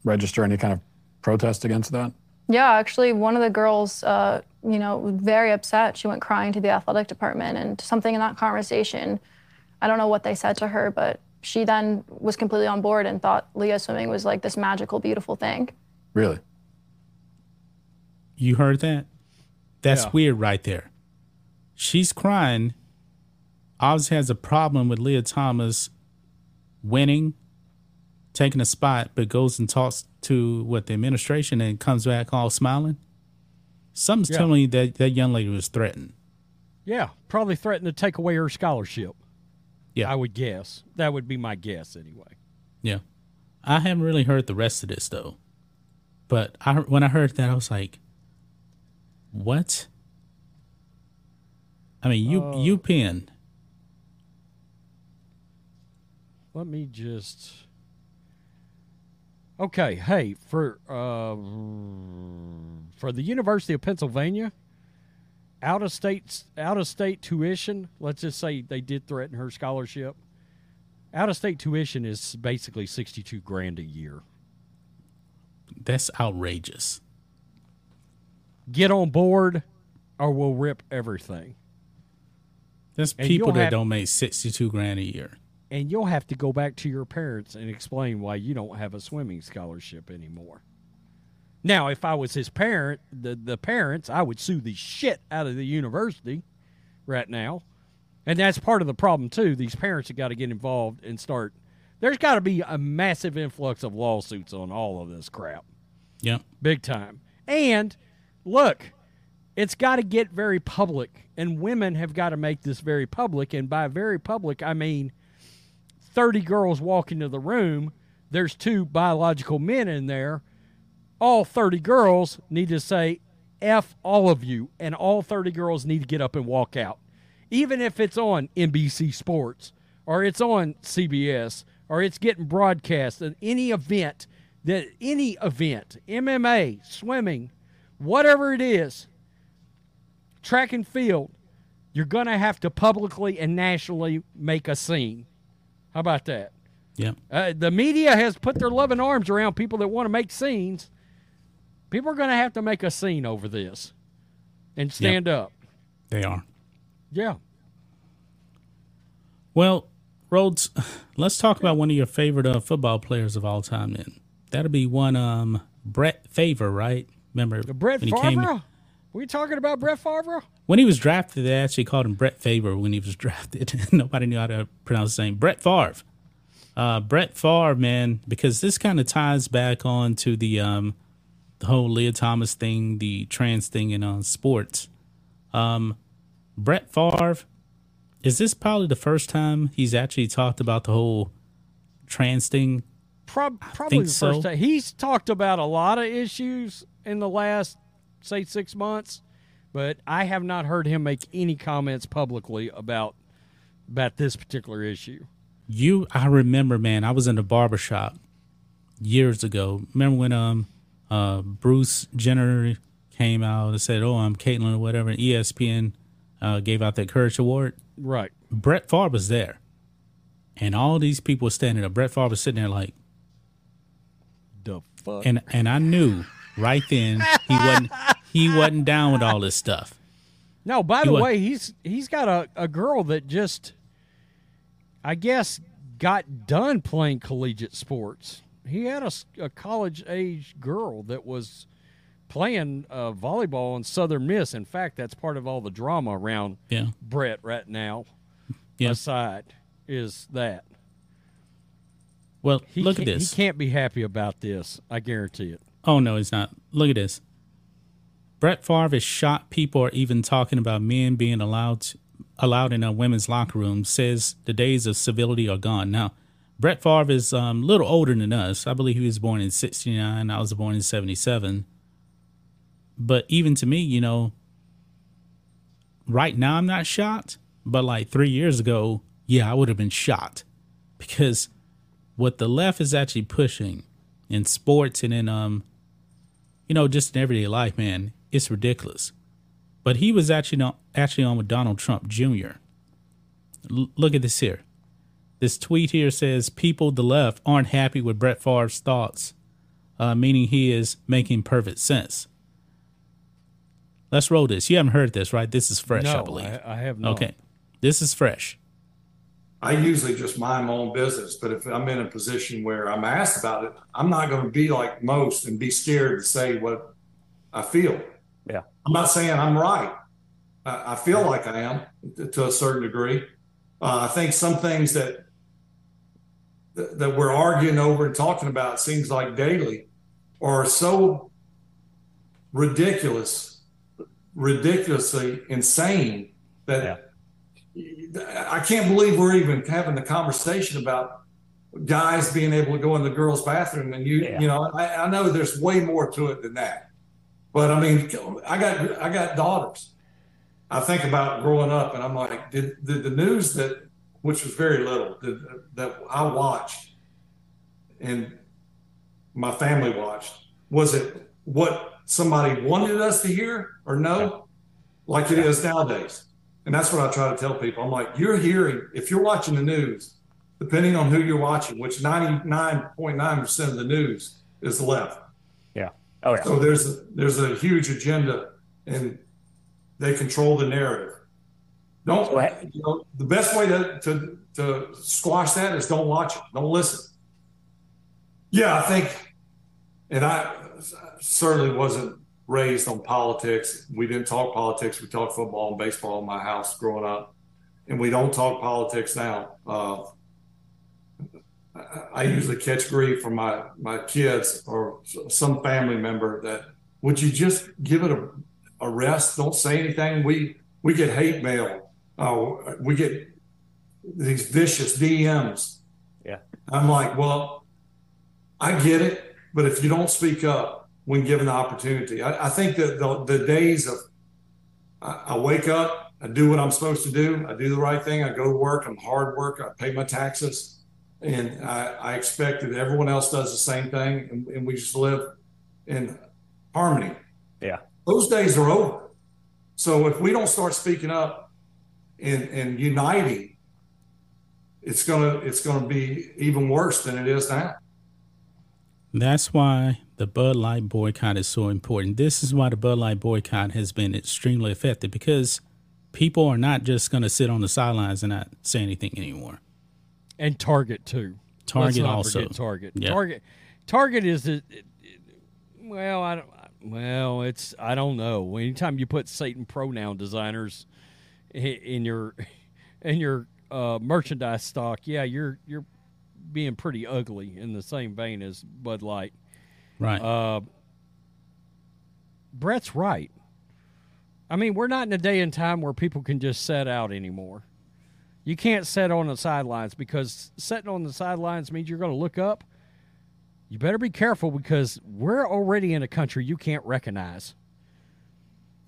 register any kind of protest against that? Yeah, actually, one of the girls, uh, you know, very upset. She went crying to the athletic department, and something in that conversation, I don't know what they said to her, but she then was completely on board and thought Lia swimming was like this magical, beautiful thing. Really? You heard that? That's Yeah. weird right there. She's crying. Obviously has a problem with Lia Thomas winning, taking a spot, but goes and talks to what the administration and comes back all smiling. Something's Yeah. telling me that that young lady was threatened. Yeah, probably threatened to take away her scholarship. Yeah. I would guess. That would be my guess anyway. Yeah. I haven't really heard the rest of this though. But I when I heard that I was like, "What?" I mean, you you uh. pin. Let me just. Okay, hey, for uh, for the University of Pennsylvania, out of state out of state tuition. Let's just say they did threaten her scholarship. Out of state tuition is basically sixty two grand a year. That's outrageous. Get on board, or we'll rip everything. That's And people that have- don't make sixty-two grand a year. And you'll have to go back to your parents and explain why you don't have a swimming scholarship anymore. Now, if I was his parent, the the parents, I would sue the shit out of the university right now. And that's part of the problem too. These parents have got to get involved and start there's got to be a massive influx of lawsuits on all of this crap. Yeah. Big time. And look, it's got to get very public, and women have got to make this very public. And by very public, I mean 30 girls walk into the room, there's two biological men in there. All 30 girls need to say, F all of you, and all 30 girls need to get up and walk out. Even if it's on NBC Sports or it's on CBS or it's getting broadcast any event that any event, MMA, swimming, whatever it is, track and field, you're going to have to publicly and nationally make a scene. How about that? Yeah. Uh, the media has put their loving arms around people that want to make scenes. People are going to have to make a scene over this and stand up. They are. Yeah. Well, Rhodes, let's talk about one of your favorite uh, football players of all time. Then that'll be one um Brett Favre, right? Remember Brett when he came Favre? We talking about Brett Favre? when he was drafted? They actually called him Brett Favre when he was drafted. Nobody knew how to pronounce his name. Brett Favre. Uh, Brett Favre, man, because this kind of ties back on to the um the whole Lia Thomas thing, the trans thing in uh, sports. Um, Brett Favre, is this probably the first time he's actually talked about the whole trans thing? Prob- probably the so. first time. He's talked about a lot of issues in the last, say, six months, but I have not heard him make any comments publicly about about this particular issue. You, I remember, man. I was in the barber shop years ago. Remember when um uh Bruce Jenner came out and said, "Oh, I'm Caitlyn" or whatever. And ESPN uh, gave out that Courage Award. Right. Brett Favre was there, and all these people were standing up. Brett Favre was sitting there like, The fuck. and and I knew right then he wasn't he wasn't down with all this stuff. No, by He the wa- way, he's he's got a, a girl that just I guess got done playing collegiate sports. He had a college age girl that was playing uh, volleyball in Southern Miss. In fact, that's part of all the drama around Yeah, Brett right now. yeah. Aside is that Well, he look at this. He can't be happy about this. I guarantee it. Oh no, he's not. Look at this. Brett Favre is shocked people are even talking about men being allowed to, allowed in a women's locker room. Says the days of civility are gone. Now, Brett Favre is um, a little older than us. I believe he was born in '69. I was born in '77. But even to me, you know, right now I'm not shocked. But like three years ago, yeah, I would have been shocked because what the left is actually pushing in sports and in um you know just in everyday life man it's ridiculous but he was actually not actually on with donald trump jr L- look at this here This tweet here says people the left aren't happy with Brett Favre's thoughts, uh, meaning he is making perfect sense. Let's roll this. You haven't heard this, right? This is fresh, no, I believe. I, I have not. Okay. This is fresh. I usually just mind my own business, but if I'm in a position where I'm asked about it, I'm not going to be like most and be scared to say what I feel. Yeah. I'm not saying I'm right. I, I feel like I am to a certain degree. Uh, I think some things that that we're arguing over and talking about seems like daily are so ridiculous, ridiculously insane that yeah. I can't believe we're even having the conversation about guys being able to go in the girls' bathroom. And you, yeah. you know, I, I know there's way more to it than that. But I mean, I got I got daughters. I think about growing up, and I'm like, did, did the news that, which was very little, did, that I watched, and my family watched, was it what somebody wanted us to hear or no, like it is nowadays? And that's what I try to tell people. I'm like, you're hearing, if you're watching the news, depending on who you're watching, which 99.9% of the news is left. Yeah. Oh, yeah. So there's a, there's a huge agenda and they control the narrative. Don't, you know, the best way to, to, to squash that is don't watch it, don't listen. Yeah, I think, and I certainly wasn't raised on politics. We didn't talk politics. We talked football and baseball in my house growing up, and we don't talk politics now. Uh, I usually catch grief from my my kids or some family member that would you just give it a, a rest? Don't say anything. We we get hate mail. Uh, we get these vicious DMs. Yeah, I'm like, well, I get it, but if you don't speak up when given the opportunity, I, I think that the, the days of I, I wake up, I do what I'm supposed to do, I do the right thing, I go to work, I'm hard work, I pay my taxes and I, I, expect that everyone else does the same thing, and, and, we just live in harmony. Yeah, those days are over. So if we don't start speaking up and, and uniting, it's gonna it's gonna be even worse than it is now. That's why the Bud Light boycott is so important. This is why the Bud Light boycott has been extremely effective because people are not just going to sit on the sidelines and not say anything anymore and Target too. Target also. Target. Yeah. Target. Target is a, well, I don't. Well, it's I don't know. Anytime you put Satan pronoun designers in your in your uh, merchandise stock, yeah, you're you're being pretty ugly in the same vein as Bud Light. Right. Uh, Brett's right. I mean, we're not in a day and time where people can just set out anymore. You can't sit on the sidelines because sitting on the sidelines means you're going to look up. You better be careful because we're already in a country you can't recognize.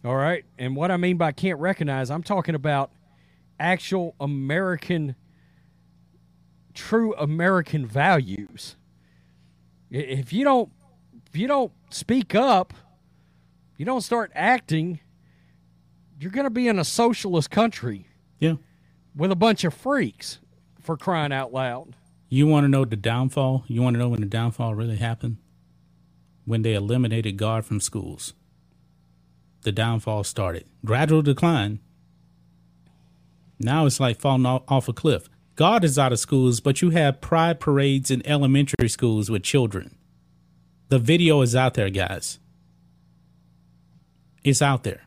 All right. And what I mean by can't recognize, I'm talking about actual American, true American values. If you don't, if you don't speak up, you don't start acting, you're going to be in a socialist country. Yeah with a bunch of freaks for crying out loud. You want to know the downfall? You want to know when the downfall really happened? When they eliminated God from schools. The downfall started. Gradual decline. Now it's like falling off a cliff. God is out of schools, but you have pride parades in elementary schools with children. The video is out there, guys. It's out there.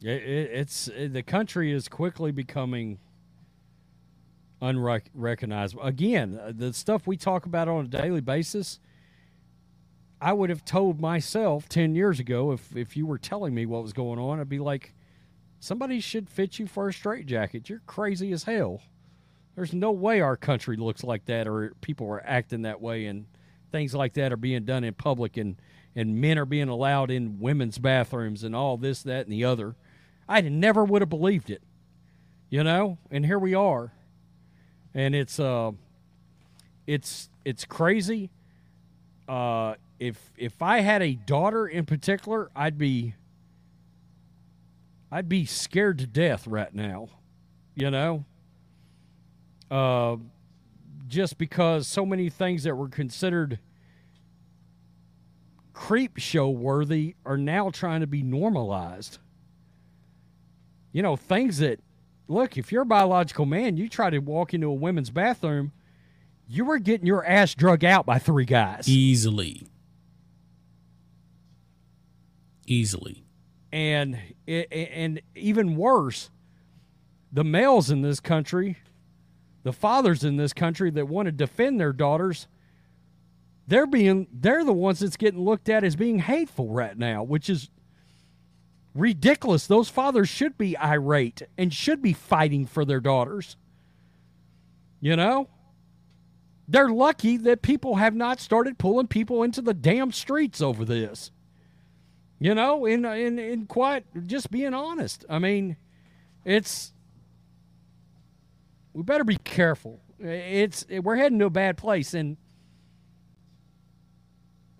It, it, it's it, the country is quickly becoming unrecognizable. Again, uh, the stuff we talk about on a daily basis, I would have told myself 10 years ago if, if you were telling me what was going on, I'd be like, somebody should fit you for a straitjacket. You're crazy as hell. There's no way our country looks like that or people are acting that way and things like that are being done in public and, and men are being allowed in women's bathrooms and all this, that, and the other. I never would have believed it, you know. And here we are, and it's uh, it's it's crazy. Uh, if if I had a daughter in particular, I'd be I'd be scared to death right now. You know? Uh, just because so many things that were considered creep show worthy are now trying to be normalized. You know, things that, look, if you're a biological man, you try to walk into a women's bathroom, you were getting your ass drug out by three guys. Easily. Easily. And and even worse, the males in this country, the fathers in this country that want to defend their daughters, they're being they're the ones that's getting looked at as being hateful right now, which is ridiculous. Those fathers should be irate and should be fighting for their daughters. You know? They're lucky that people have not started pulling people into the damn streets over this. You know, in in in quite just being honest. I mean, it's we better be careful. It's we're heading to a bad place, and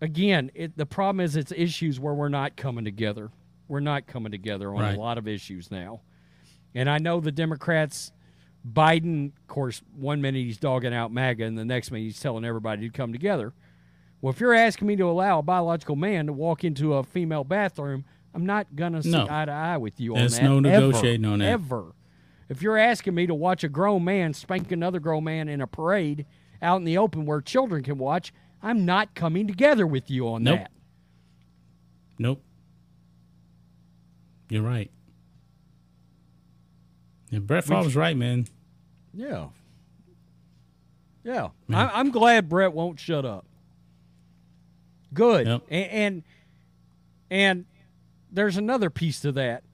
again, it, the problem is it's issues where we're not coming together. We're not coming together on right. a lot of issues now, and I know the Democrats. Biden, of course, one minute he's dogging out MAGA, and the next minute he's telling everybody to come together. Well, if you're asking me to allow a biological man to walk into a female bathroom, I'm not gonna see no. eye to eye with you There's on that. There's no negotiating ever, on that. Ever. If you're asking me to watch a grown man spank another grown man in a parade out in the open where children can watch, I'm not coming together with you on nope. that. Nope. You're right. Yeah, Brett Favre's right, man. Yeah. Yeah. I, I'm glad Brett won't shut up. Good. Yep. And, and and there's another piece to that.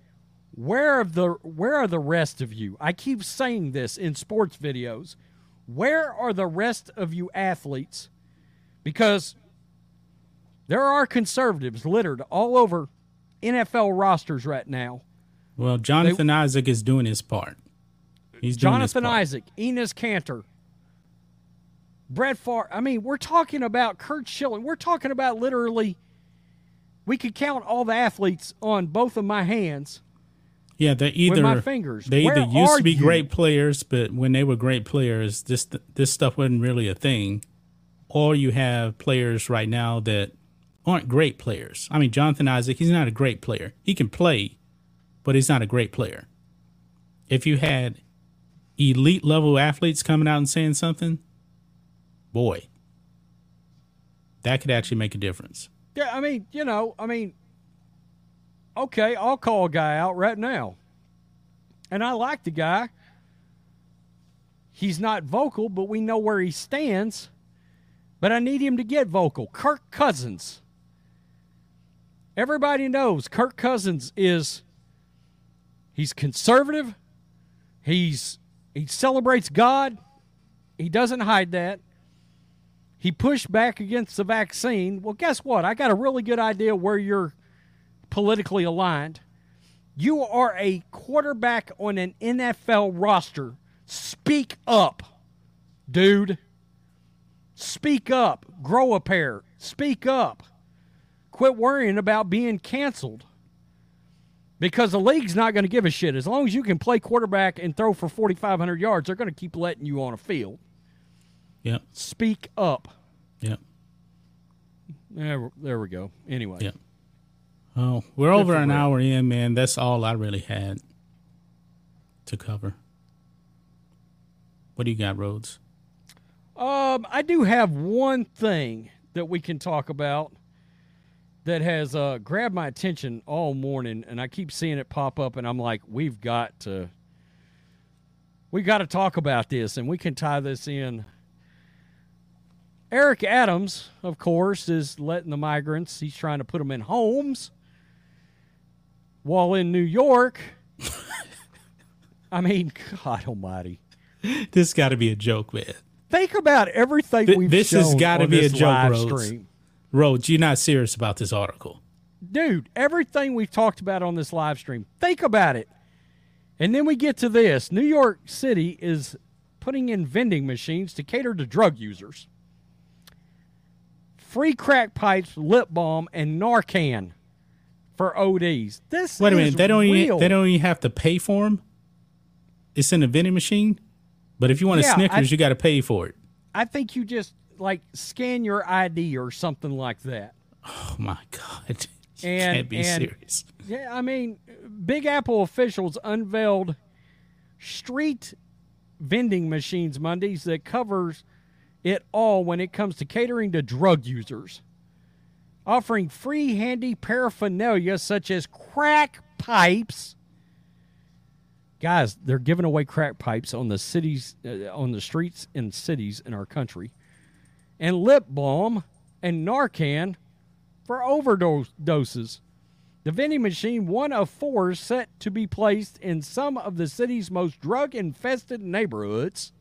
Where are the where are the rest of you? I keep saying this in sports videos. Where are the rest of you athletes? Because there are conservatives littered all over NFL rosters right now. Well, Jonathan they, Isaac is doing his part. He's Jonathan part. Isaac, Enes Kanter, Brett Favre. I mean, we're talking about Curt Schilling. We're talking about literally. We could count all the athletes on both of my hands. Yeah, they either my fingers. They Where either used to be you? great players, but when they were great players, this this stuff wasn't really a thing. Or you have players right now that aren't great players. I mean, Jonathan Isaac, he's not a great player. He can play, but he's not a great player. If you had elite level athletes coming out and saying something, boy, that could actually make a difference. Yeah, I mean, you know, I mean, okay, I'll call a guy out right now. And I like the guy. He's not vocal, but we know where he stands. But I need him to get vocal. Kirk Cousins. Everybody knows Kirk Cousins is he's conservative. He's he celebrates God. He doesn't hide that. He pushed back against the vaccine. Well, guess what? I got a really good idea where you're politically aligned. You are a quarterback on an NFL roster. Speak up, dude. Speak up. Grow a pair. Speak up. Quit worrying about being canceled. Because the league's not going to give a shit. As long as you can play quarterback and throw for 4,500 yards, they're going to keep letting you on a field. Yep. Speak up. Yep. There, there we go. Anyway. Yep. Oh, we're over an hour in, man. That's all I really had to cover. What do you got, Rhodes? Um, I do have one thing that we can talk about that has uh, grabbed my attention all morning, and I keep seeing it pop up, and I'm like, we've got to, we got to talk about this, and we can tie this in Eric Adams, of course, is letting the migrants, he's trying to put them in homes. While in New York, I mean, God almighty. This got to be a joke, man. Think about everything Th- we've This has got to be a joke, Rhodes. Stream. Rhodes, you're not serious about this article. Dude, everything we've talked about on this live stream, think about it. And then we get to this New York City is putting in vending machines to cater to drug users free crack pipes, lip balm, and Narcan for ODs. This Wait a minute. They don't real. even, they don't even have to pay for them. It's in a vending machine, but if you want a Yeah, I- Snickers, you got to pay for it. I think you just like scan your ID or something like that. Oh my god! You And- can't be and- serious. Yeah, I mean, Big Apple officials unveiled street vending machines Mondays that covers it all when it comes to catering to drug users, offering free handy paraphernalia such as crack pipes. Guys, they're giving away crack pipes on the cities, uh, on the streets in cities in our country, and lip balm and Narcan for overdose doses. The vending machine, one of four, set to be placed in some of the city's most drug-infested neighborhoods,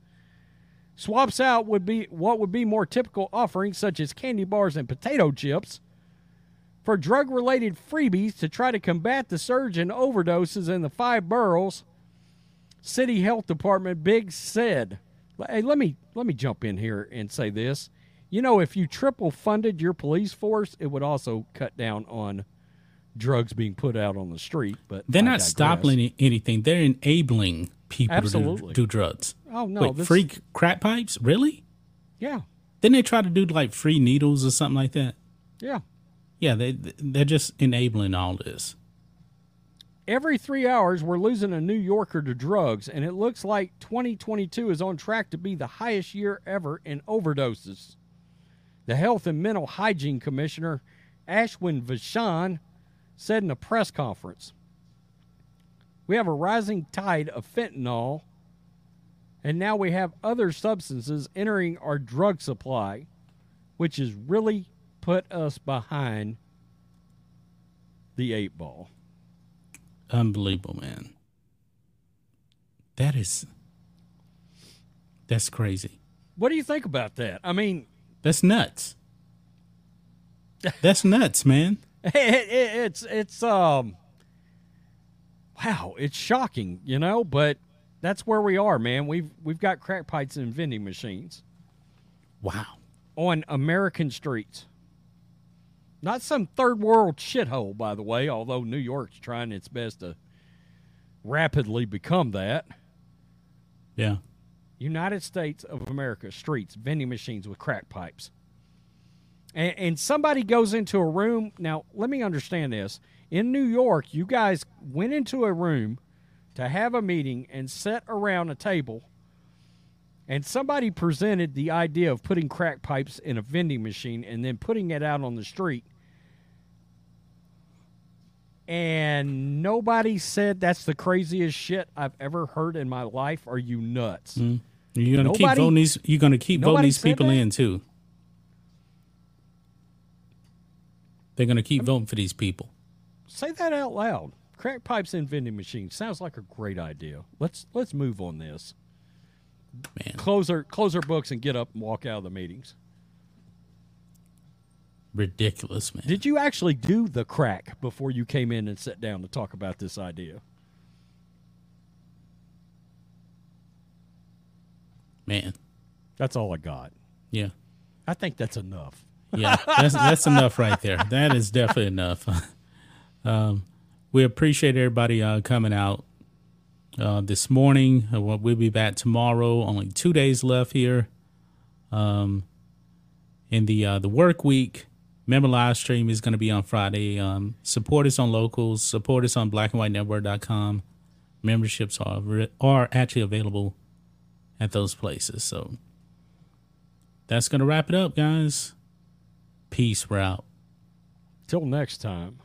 swaps out would be what would be more typical offerings such as candy bars and potato chips for drug-related freebies to try to combat the surge in overdoses in the five boroughs. City Health Department Big said, "Hey, let me let me jump in here and say this. You know, if you triple funded your police force, it would also cut down on drugs being put out on the street. But They're I not digress. stopping anything. They're enabling people Absolutely. to do, do drugs. Oh no, Wait, this, free crack pipes? Really? Yeah, Didn't they try to do like free needles or something like that? yeah. Yeah, they they're just enabling all this. Every three hours, we're losing a New Yorker to drugs, and it looks like 2022 is on track to be the highest year ever in overdoses. The Health and Mental Hygiene Commissioner, Ashwin Vasan, said in a press conference We have a rising tide of fentanyl, and now we have other substances entering our drug supply, which has really put us behind the eight ball. Unbelievable, man. That is that's crazy. What do you think about that? I mean, That's nuts. That's nuts, man. it, it, it's it's um wow it's shocking you know but that's where we are man we've we've got crack pipes and vending machines Wow. on american streets not some third world shithole by the way although new york's trying its best to rapidly become that Yeah. United States of America streets, vending machines with crack pipes. And, and somebody goes into a room. Now, let me understand this. In New York, you guys went into a room to have a meeting and sat around a table, and somebody presented the idea of putting crack pipes in a vending machine and then putting it out on the street. And nobody said that's the craziest shit I've ever heard in my life. Are you nuts? Mm. You're gonna keep voting these you're gonna keep voting these people that? in too. They're gonna keep voting for these people. Say that out loud. Crack pipes in vending machines sounds like a great idea. Let's let's move on this. Man. Close our close our books and get up and walk out of the meetings. Ridiculous, man. Did you actually do the crack before you came in and sat down to talk about this idea? man. That's all I got. Yeah. I think that's enough. Yeah. That's that's enough right there. That is definitely enough. um, we appreciate everybody uh, coming out uh, this morning. Uh, we'll be back tomorrow. Only two days left here. Um, in the uh, the work week. Member live stream is going to be on Friday. Um, support us on locals. Support us on blackandwhitenetwork.com. Memberships are re- are actually available at those places. So that's going to wrap it up, guys. Peace. We're out. Till next time.